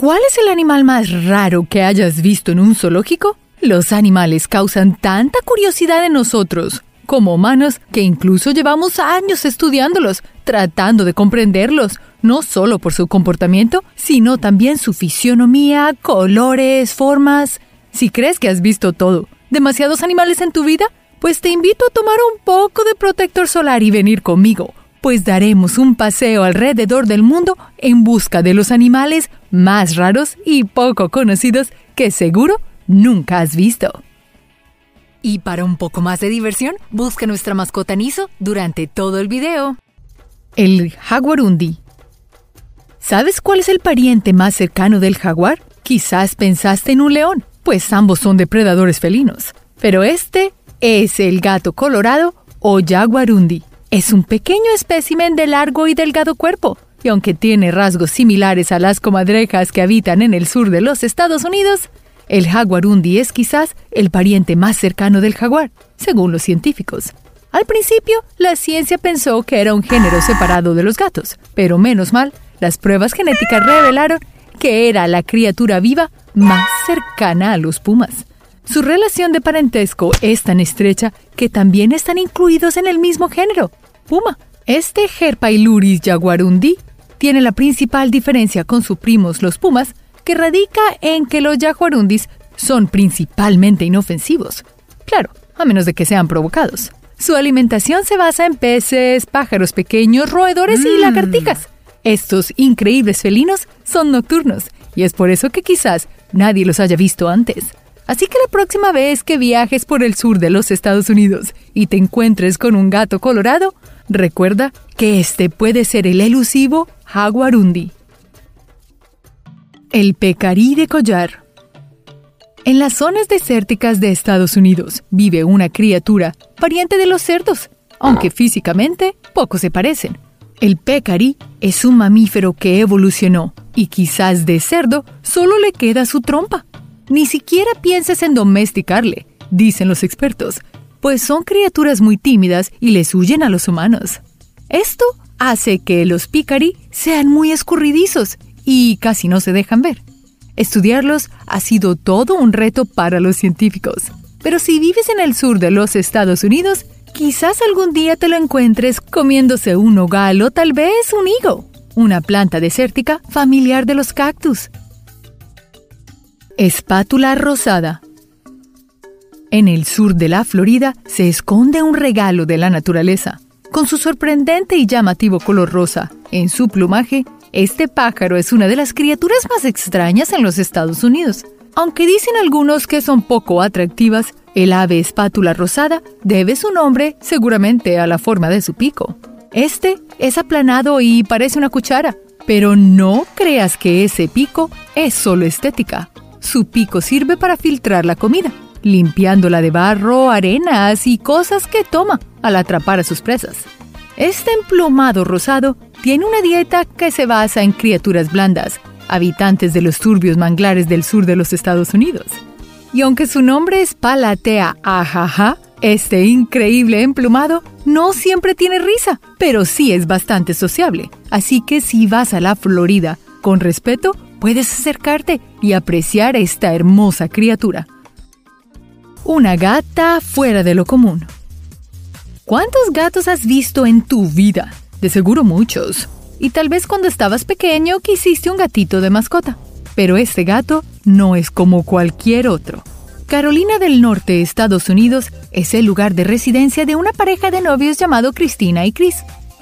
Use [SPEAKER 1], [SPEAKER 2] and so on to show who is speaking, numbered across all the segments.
[SPEAKER 1] ¿Cuál es el animal más raro que hayas visto en un zoológico? Los animales causan tanta curiosidad en nosotros como humanos que incluso llevamos años estudiándolos, tratando de comprenderlos, no solo por su comportamiento, sino también su fisionomía, colores, formas. Si crees que has visto todo, demasiados animales en tu vida, pues te invito a tomar un poco de protector solar y venir conmigo, pues daremos un paseo alrededor del mundo en busca de los animales más raros y poco conocidos que seguro nunca has visto. Y para un poco más de diversión, busca nuestra mascota Niso durante todo el video. El jaguarundi. ¿Sabes cuál es el pariente más cercano del jaguar? Quizás pensaste en un león, pues ambos son depredadores felinos. Pero este es el gato colorado o jaguarundi. Es un pequeño espécimen de largo y delgado cuerpo, y aunque tiene rasgos similares a las comadrejas que habitan en el sur de los Estados Unidos, el jaguarundi es quizás el pariente más cercano del jaguar, según los científicos. Al principio, la ciencia pensó que era un género separado de los gatos, pero menos mal, las pruebas genéticas revelaron que era la criatura viva más cercana a los pumas. Su relación de parentesco es tan estrecha que también están incluidos en el mismo género, puma. Este Herpailuris jaguarundi tiene la principal diferencia con sus primos los pumas que radica en que los jaguarundis son principalmente inofensivos. Claro, a menos de que sean provocados. Su alimentación se basa en peces, pájaros pequeños, roedores y mm. lagartijas. Estos increíbles felinos son nocturnos y es por eso que quizás nadie los haya visto antes. Así que la próxima vez que viajes por el sur de los Estados Unidos y te encuentres con un gato colorado, recuerda que este puede ser el elusivo jaguarundi. El pecarí de collar. En las zonas desérticas de Estados Unidos vive una criatura pariente de los cerdos, aunque físicamente poco se parecen. El pecarí es un mamífero que evolucionó y quizás de cerdo solo le queda su trompa. Ni siquiera pienses en domesticarle, dicen los expertos, pues son criaturas muy tímidas y les huyen a los humanos. Esto hace que los picari sean muy escurridizos y casi no se dejan ver. Estudiarlos ha sido todo un reto para los científicos. Pero si vives en el sur de los Estados Unidos, quizás algún día te lo encuentres comiéndose un nogal o tal vez un higo, una planta desértica familiar de los cactus. Espátula rosada. En el sur de la Florida se esconde un regalo de la naturaleza. Con su sorprendente y llamativo color rosa, en su plumaje este pájaro es una de las criaturas más extrañas en los Estados Unidos. Aunque dicen algunos que son poco atractivas, el ave espátula rosada debe su nombre seguramente a la forma de su pico. Este es aplanado y parece una cuchara, pero no creas que ese pico es solo estética. Su pico sirve para filtrar la comida, limpiándola de barro, arenas y cosas que toma al atrapar a sus presas. Este emplumado rosado tiene una dieta que se basa en criaturas blandas, habitantes de los turbios manglares del sur de los Estados Unidos. Y aunque su nombre es Palatea ajaja, este increíble emplumado no siempre tiene risa, pero sí es bastante sociable. Así que si vas a la Florida con respeto, puedes acercarte y apreciar esta hermosa criatura. Una gata fuera de lo común. ¿Cuántos gatos has visto en tu vida? De seguro muchos. Y tal vez cuando estabas pequeño quisiste un gatito de mascota. Pero este gato no es como cualquier otro. Carolina del Norte, Estados Unidos, es el lugar de residencia de una pareja de novios llamado Cristina y Chris.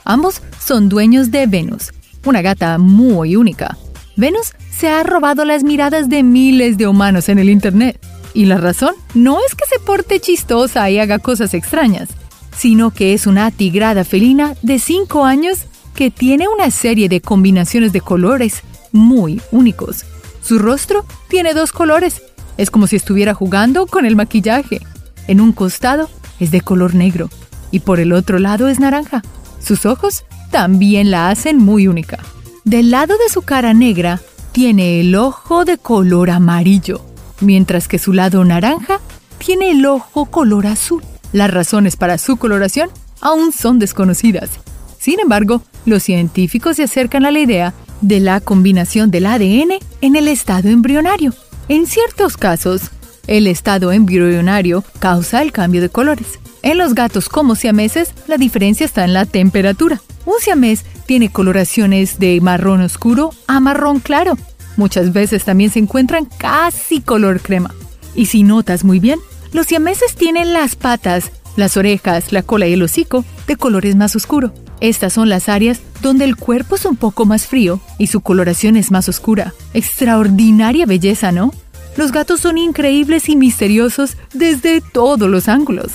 [SPEAKER 1] Ambos son dueños de Venus, una gata muy única. Venus se ha robado las miradas de miles de humanos en el Internet. Y la razón no es que se porte chistosa y haga cosas extrañas, sino que es una tigrada felina de 5 años que tiene una serie de combinaciones de colores muy únicos. Su rostro tiene dos colores, es como si estuviera jugando con el maquillaje. En un costado es de color negro y por el otro lado es naranja. Sus ojos también la hacen muy única. Del lado de su cara negra tiene el ojo de color amarillo, mientras que su lado naranja tiene el ojo color azul. Las razones para su coloración aún son desconocidas. Sin embargo, los científicos se acercan a la idea de la combinación del ADN en el estado embrionario. En ciertos casos, el estado embrionario causa el cambio de colores. En los gatos como siameses, la diferencia está en la temperatura. Un siamés tiene coloraciones de marrón oscuro a marrón claro. Muchas veces también se encuentran casi color crema. Y si notas muy bien, los siameses tienen las patas, las orejas, la cola y el hocico de colores más oscuro. Estas son las áreas donde el cuerpo es un poco más frío y su coloración es más oscura. Extraordinaria belleza, ¿no? Los gatos son increíbles y misteriosos desde todos los ángulos.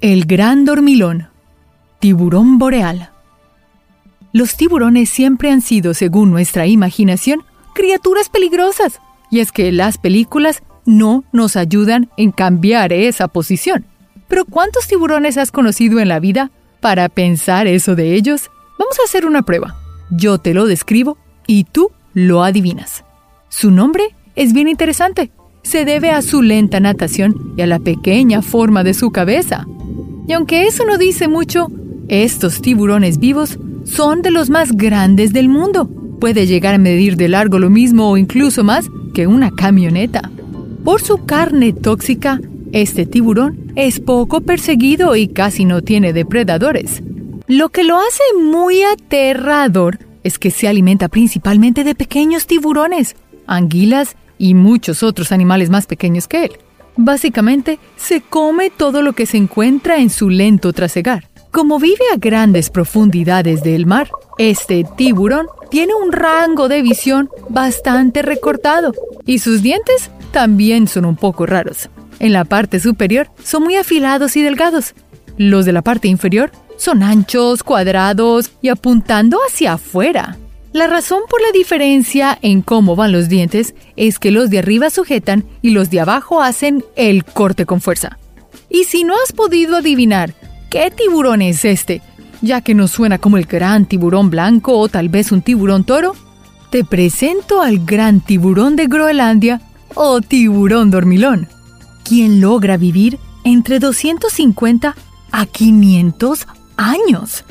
[SPEAKER 1] El gran dormilón. Tiburón boreal. Los tiburones siempre han sido, según nuestra imaginación, criaturas peligrosas. Y es que las películas no nos ayudan en cambiar esa posición. Pero ¿cuántos tiburones has conocido en la vida para pensar eso de ellos? Vamos a hacer una prueba. Yo te lo describo y tú lo adivinas. Su nombre es bien interesante. Se debe a su lenta natación y a la pequeña forma de su cabeza. Y aunque eso no dice mucho, estos tiburones vivos son de los más grandes del mundo. Puede llegar a medir de largo lo mismo o incluso más que una camioneta. Por su carne tóxica, este tiburón es poco perseguido y casi no tiene depredadores. Lo que lo hace muy aterrador es que se alimenta principalmente de pequeños tiburones, anguilas y muchos otros animales más pequeños que él. Básicamente, se come todo lo que se encuentra en su lento trasegar. Como vive a grandes profundidades del mar, este tiburón tiene un rango de visión bastante recortado y sus dientes también son un poco raros. En la parte superior son muy afilados y delgados. Los de la parte inferior son anchos, cuadrados y apuntando hacia afuera. La razón por la diferencia en cómo van los dientes es que los de arriba sujetan y los de abajo hacen el corte con fuerza. Y si no has podido adivinar qué tiburón es este, ya que no suena como el gran tiburón blanco o tal vez un tiburón toro, te presento al gran tiburón de Groenlandia o tiburón dormilón, quien logra vivir entre 250 a 500 años.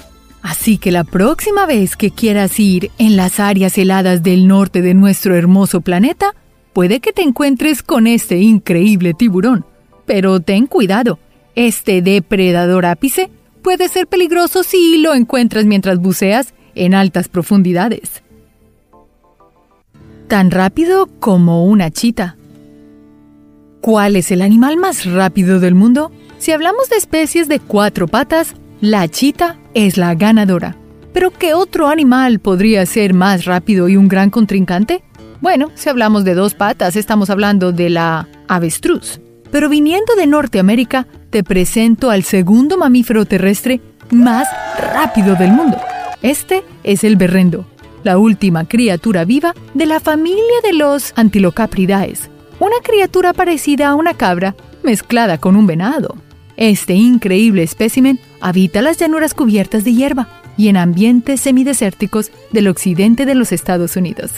[SPEAKER 1] Así que la próxima vez que quieras ir en las áreas heladas del norte de nuestro hermoso planeta, puede que te encuentres con este increíble tiburón. Pero ten cuidado, este depredador ápice puede ser peligroso si lo encuentras mientras buceas en altas profundidades. Tan rápido como una chita. ¿Cuál es el animal más rápido del mundo? Si hablamos de especies de cuatro patas, la chita es la ganadora. ¿Pero qué otro animal podría ser más rápido y un gran contrincante? Bueno, si hablamos de dos patas, estamos hablando de la avestruz. Pero viniendo de Norteamérica, te presento al segundo mamífero terrestre más rápido del mundo. Este es el berrendo, la última criatura viva de la familia de los Antilocapridae, una criatura parecida a una cabra mezclada con un venado. Este increíble espécimen habita las llanuras cubiertas de hierba y en ambientes semidesérticos del occidente de los Estados Unidos.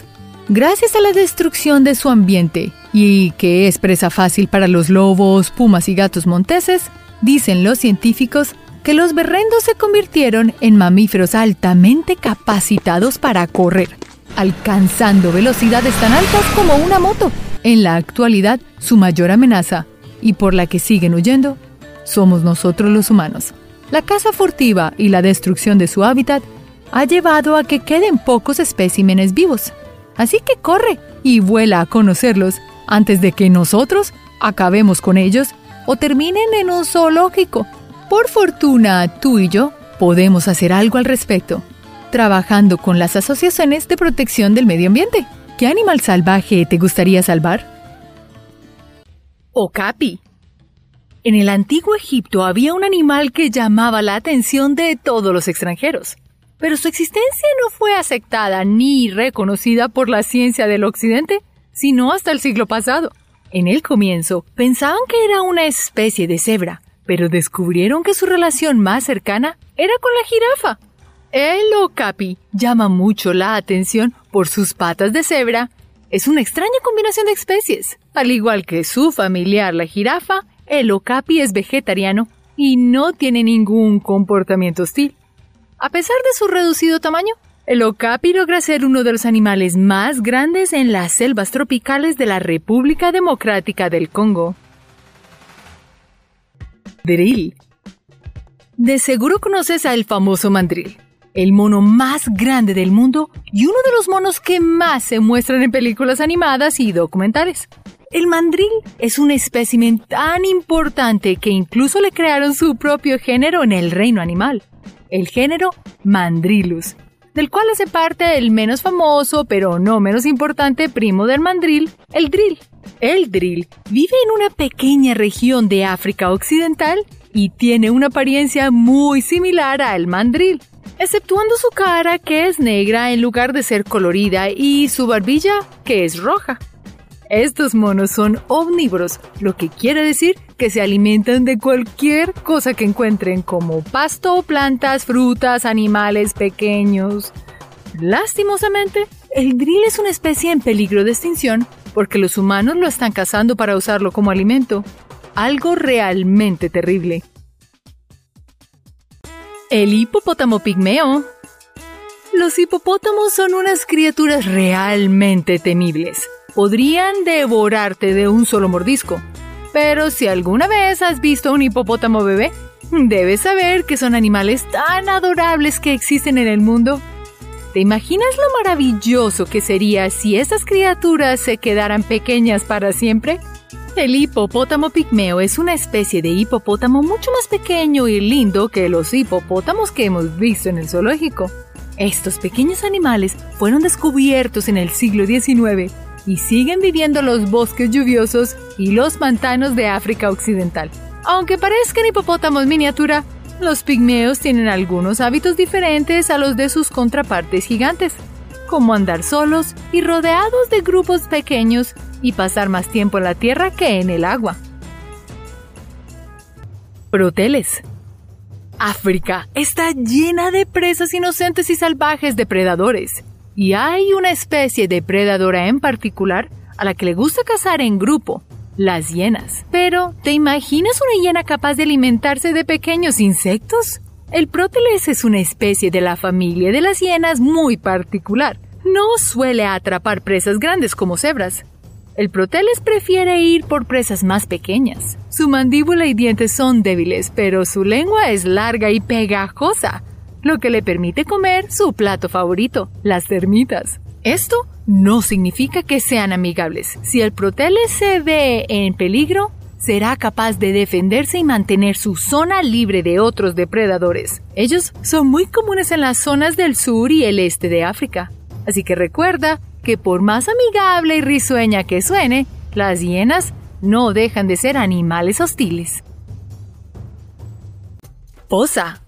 [SPEAKER 1] Gracias a la destrucción de su ambiente y que es presa fácil para los lobos, pumas y gatos monteses, dicen los científicos que los berrendos se convirtieron en mamíferos altamente capacitados para correr, alcanzando velocidades tan altas como una moto. En la actualidad, su mayor amenaza, y por la que siguen huyendo, somos nosotros los humanos. La caza furtiva y la destrucción de su hábitat ha llevado a que queden pocos especímenes vivos. Así que corre y vuela a conocerlos antes de que nosotros acabemos con ellos o terminen en un zoológico. Por fortuna, tú y yo podemos hacer algo al respecto, trabajando con las asociaciones de protección del medio ambiente. ¿Qué animal salvaje te gustaría salvar? Okapi en el antiguo Egipto había un animal que llamaba la atención de todos los extranjeros, pero su existencia no fue aceptada ni reconocida por la ciencia del Occidente, sino hasta el siglo pasado. En el comienzo pensaban que era una especie de cebra, pero descubrieron que su relación más cercana era con la jirafa. El okapi llama mucho la atención por sus patas de cebra. Es una extraña combinación de especies. Al igual que su familiar la jirafa, el okapi es vegetariano y no tiene ningún comportamiento hostil. A pesar de su reducido tamaño, El okapi logra ser uno de los animales más grandes en las selvas tropicales de la República Democrática del Congo. Drill. De seguro conoces al famoso mandril, el mono más grande del mundo y uno de los monos que más se muestran en películas animadas y documentales. El mandril es un espécimen tan importante que incluso le crearon su propio género en el reino animal, el género Mandrilus, del cual hace parte el menos famoso, pero no menos importante primo del mandril, el drill. El drill vive en una pequeña región de África Occidental y tiene una apariencia muy similar al mandril, exceptuando su cara que es negra en lugar de ser colorida y su barbilla que es roja. Estos monos son omnívoros, lo que quiere decir que se alimentan de cualquier cosa que encuentren, como pasto, plantas, frutas, animales pequeños. Lastimosamente, el drill es una especie en peligro de extinción porque los humanos lo están cazando para usarlo como alimento. Algo realmente terrible. El hipopótamo pigmeo. Los hipopótamos son unas criaturas realmente temibles podrían devorarte de un solo mordisco. Pero si alguna vez has visto un hipopótamo bebé, debes saber que son animales tan adorables que existen en el mundo. ¿Te imaginas lo maravilloso que sería si estas criaturas se quedaran pequeñas para siempre? El hipopótamo pigmeo es una especie de hipopótamo mucho más pequeño y lindo que los hipopótamos que hemos visto en el zoológico. Estos pequeños animales fueron descubiertos en el siglo XIX y siguen viviendo los bosques lluviosos y los pantanos de África Occidental. Aunque parezcan hipopótamos miniatura, los pigmeos tienen algunos hábitos diferentes a los de sus contrapartes gigantes, como andar solos y rodeados de grupos pequeños y pasar más tiempo en la tierra que en el agua. Proteles. África está llena de presas inocentes y salvajes depredadores. Y hay una especie de predadora en particular a la que le gusta cazar en grupo, las hienas. Pero, ¿te imaginas una hiena capaz de alimentarse de pequeños insectos? El próteles es una especie de la familia de las hienas muy particular. No suele atrapar presas grandes como cebras. El proteles prefiere ir por presas más pequeñas. Su mandíbula y dientes son débiles, pero su lengua es larga y pegajosa, lo que le permite comer su plato favorito, las termitas. Esto no significa que sean amigables. Si el protele se ve en peligro, será capaz de defenderse y mantener su zona libre de otros depredadores. Ellos son muy comunes en las zonas del sur y el este de África. Así que recuerda que por más amigable y risueña que suene, las hienas no dejan de ser animales hostiles. Posa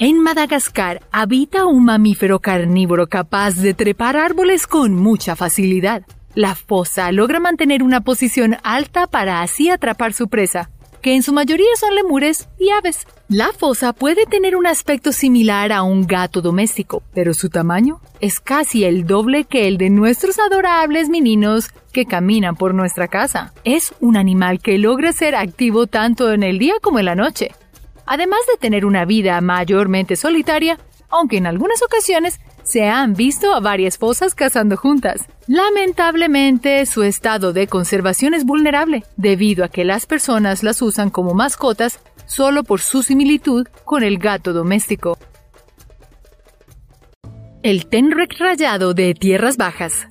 [SPEAKER 1] en Madagascar habita un mamífero carnívoro capaz de trepar árboles con mucha facilidad. La fosa logra mantener una posición alta para así atrapar su presa, que en su mayoría son lemures y aves. La fosa puede tener un aspecto similar a un gato doméstico, pero su tamaño es casi el doble que el de nuestros adorables meninos que caminan por nuestra casa. Es un animal que logra ser activo tanto en el día como en la noche además de tener una vida mayormente solitaria, aunque en algunas ocasiones se han visto a varias fosas cazando juntas. Lamentablemente, su estado de conservación es vulnerable, debido a que las personas las usan como mascotas solo por su similitud con el gato doméstico. El tenrec rayado de tierras bajas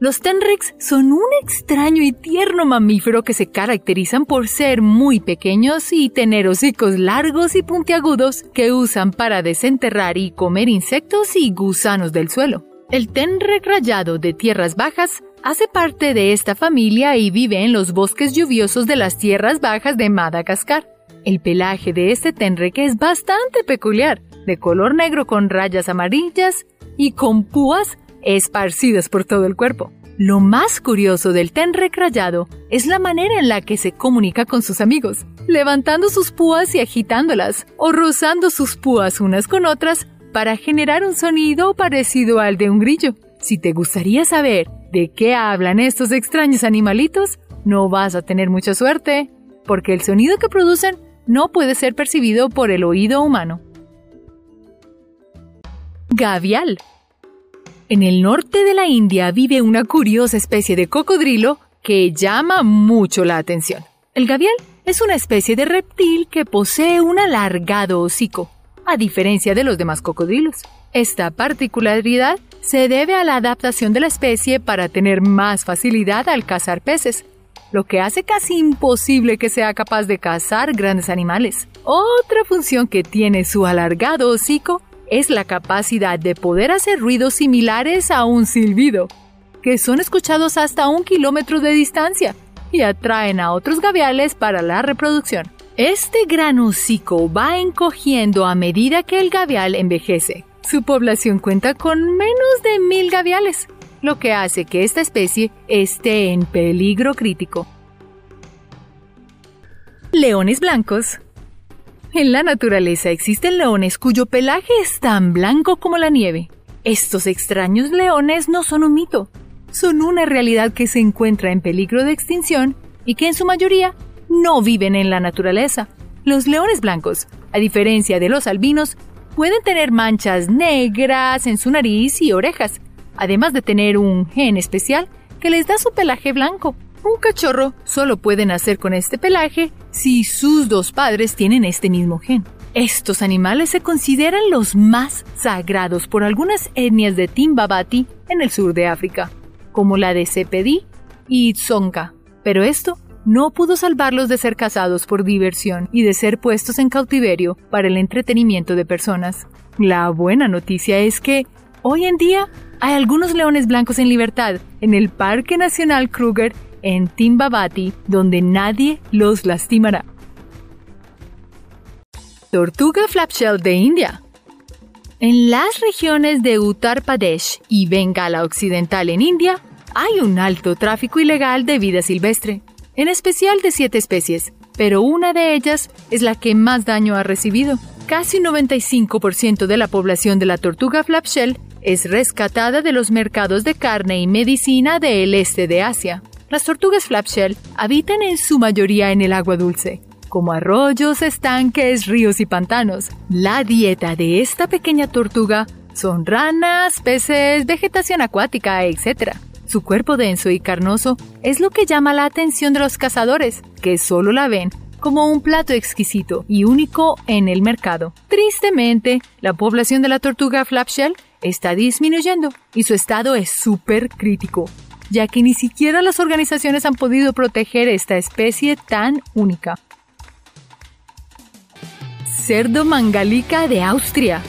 [SPEAKER 1] los tenrex son un extraño y tierno mamífero que se caracterizan por ser muy pequeños y tener hocicos largos y puntiagudos que usan para desenterrar y comer insectos y gusanos del suelo. El tenrec rayado de tierras bajas hace parte de esta familia y vive en los bosques lluviosos de las tierras bajas de Madagascar. El pelaje de este tenrec es bastante peculiar, de color negro con rayas amarillas y con púas esparcidas por todo el cuerpo. Lo más curioso del tenrec rayado es la manera en la que se comunica con sus amigos, levantando sus púas y agitándolas, o rozando sus púas unas con otras para generar un sonido parecido al de un grillo. Si te gustaría saber de qué hablan estos extraños animalitos, no vas a tener mucha suerte, porque el sonido que producen no puede ser percibido por el oído humano. gavial. En el norte de la India vive una curiosa especie de cocodrilo que llama mucho la atención. El gavial es una especie de reptil que posee un alargado hocico, a diferencia de los demás cocodrilos. Esta particularidad se debe a la adaptación de la especie para tener más facilidad al cazar peces, lo que hace casi imposible que sea capaz de cazar grandes animales. Otra función que tiene su alargado hocico es la capacidad de poder hacer ruidos similares a un silbido, que son escuchados hasta un kilómetro de distancia y atraen a otros gaviales para la reproducción. Este gran hocico va encogiendo a medida que el gavial envejece. Su población cuenta con menos de mil gaviales, lo que hace que esta especie esté en peligro crítico. Leones blancos. En la naturaleza existen leones cuyo pelaje es tan blanco como la nieve. Estos extraños leones no son un mito, son una realidad que se encuentra en peligro de extinción y que en su mayoría no viven en la naturaleza. Los leones blancos, a diferencia de los albinos, pueden tener manchas negras en su nariz y orejas, además de tener un gen especial que les da su pelaje blanco. Un cachorro solo puede nacer con este pelaje si sus dos padres tienen este mismo gen. Estos animales se consideran los más sagrados por algunas etnias de Timbabati en el sur de África, como la de Sepedi y Tsonga, pero esto no pudo salvarlos de ser cazados por diversión y de ser puestos en cautiverio para el entretenimiento de personas. La buena noticia es que, hoy en día, hay algunos leones blancos en libertad en el Parque Nacional Kruger en Timbabati, donde nadie los lastimará. Tortuga flapshell de India. En las regiones de Uttar Pradesh y Bengala Occidental en India, hay un alto tráfico ilegal de vida silvestre, en especial de siete especies, pero una de ellas es la que más daño ha recibido. Casi un 95% de la población de la tortuga flapshell es rescatada de los mercados de carne y medicina del este de Asia. Las tortugas flapshell habitan en su mayoría en el agua dulce, como arroyos, estanques, ríos y pantanos. La dieta de esta pequeña tortuga son ranas, peces, vegetación acuática, etc. Su cuerpo denso y carnoso es lo que llama la atención de los cazadores, que solo la ven como un plato exquisito y único en el mercado. Tristemente, la población de la tortuga flapshell está disminuyendo y su estado es súper crítico, ya que ni siquiera las organizaciones han podido proteger esta especie tan única. Cerdo mangalica de Austria.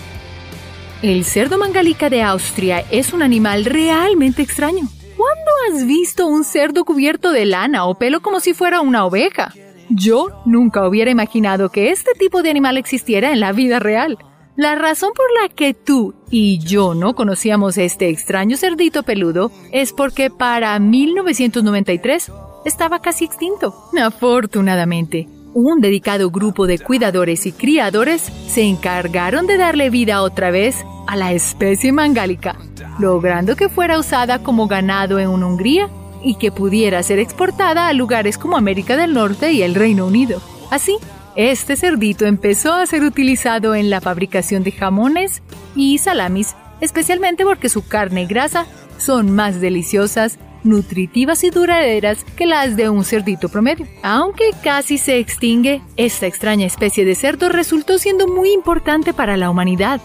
[SPEAKER 1] El cerdo mangalica de Austria es un animal realmente extraño. ¿Cuándo has visto un cerdo cubierto de lana o pelo como si fuera una oveja? Yo nunca hubiera imaginado que este tipo de animal existiera en la vida real. La razón por la que tú y yo no conocíamos este extraño cerdito peludo es porque para 1993 estaba casi extinto. Afortunadamente, un dedicado grupo de cuidadores y criadores se encargaron de darle vida otra vez a la especie mangálica, logrando que fuera usada como ganado en Hungría y que pudiera ser exportada a lugares como América del Norte y el Reino Unido. Así, este cerdito empezó a ser utilizado en la fabricación de jamones y salamis, especialmente porque su carne y grasa son más deliciosas, nutritivas y duraderas que las de un cerdito promedio. Aunque casi se extingue, esta extraña especie de cerdo resultó siendo muy importante para la humanidad.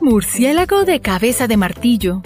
[SPEAKER 1] Murciélago de cabeza de martillo.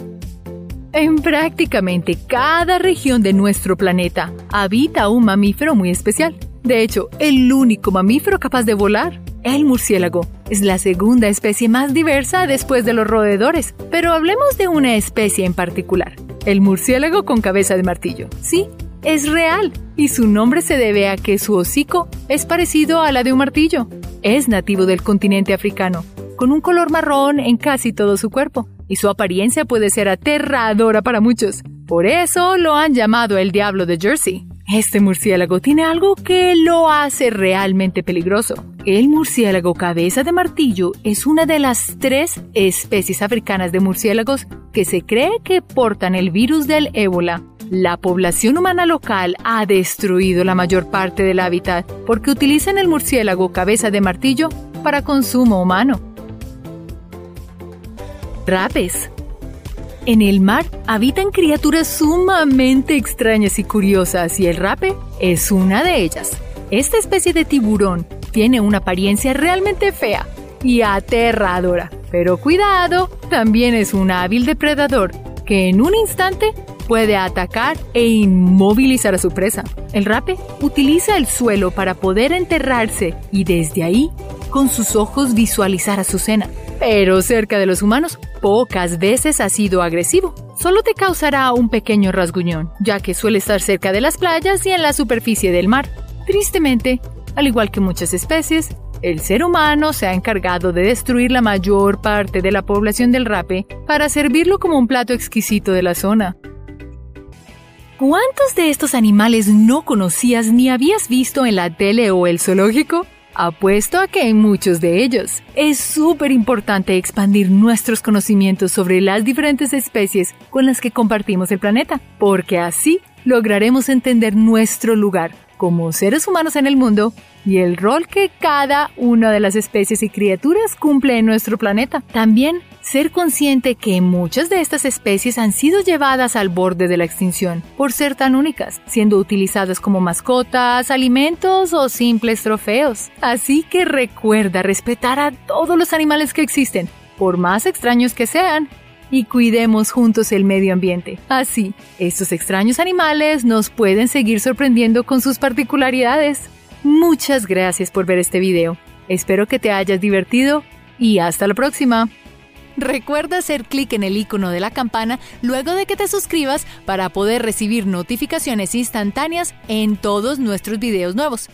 [SPEAKER 1] En prácticamente cada región de nuestro planeta habita un mamífero muy especial. De hecho, el único mamífero capaz de volar, el murciélago, es la segunda especie más diversa después de los roedores. Pero hablemos de una especie en particular, el murciélago con cabeza de martillo. Sí, es real y su nombre se debe a que su hocico es parecido a la de un martillo. Es nativo del continente africano, con un color marrón en casi todo su cuerpo, y su apariencia puede ser aterradora para muchos. Por eso lo han llamado el diablo de Jersey. Este murciélago tiene algo que lo hace realmente peligroso. El murciélago cabeza de martillo es una de las tres especies africanas de murciélagos que se cree que portan el virus del ébola. La población humana local ha destruido la mayor parte del hábitat porque utilizan el murciélago cabeza de martillo para consumo humano. Rapes. En el mar habitan criaturas sumamente extrañas y curiosas y el rape es una de ellas. Esta especie de tiburón tiene una apariencia realmente fea y aterradora. Pero cuidado, también es un hábil depredador que en un instante puede atacar e inmovilizar a su presa. El rape utiliza el suelo para poder enterrarse y desde ahí, con sus ojos, visualizar a su cena. Pero cerca de los humanos, pocas veces ha sido agresivo. Solo te causará un pequeño rasguñón, ya que suele estar cerca de las playas y en la superficie del mar. Tristemente, al igual que muchas especies, el ser humano se ha encargado de destruir la mayor parte de la población del rape para servirlo como un plato exquisito de la zona. ¿Cuántos de estos animales no conocías ni habías visto en la tele o el zoológico? Apuesto a que en muchos de ellos. Es súper importante expandir nuestros conocimientos sobre las diferentes especies con las que compartimos el planeta, porque así lograremos entender nuestro lugar como seres humanos en el mundo y el rol que cada una de las especies y criaturas cumple en nuestro planeta. También ser consciente que muchas de estas especies han sido llevadas al borde de la extinción por ser tan únicas, siendo utilizadas como mascotas, alimentos o simples trofeos. Así que recuerda respetar a todos los animales que existen, por más extraños que sean, y cuidemos juntos el medio ambiente. Así, estos extraños animales nos pueden seguir sorprendiendo con sus particularidades. Muchas gracias por ver este video. Espero que te hayas divertido y hasta la próxima. Recuerda hacer clic en el icono de la campana luego de que te suscribas para poder recibir notificaciones instantáneas en todos nuestros videos nuevos.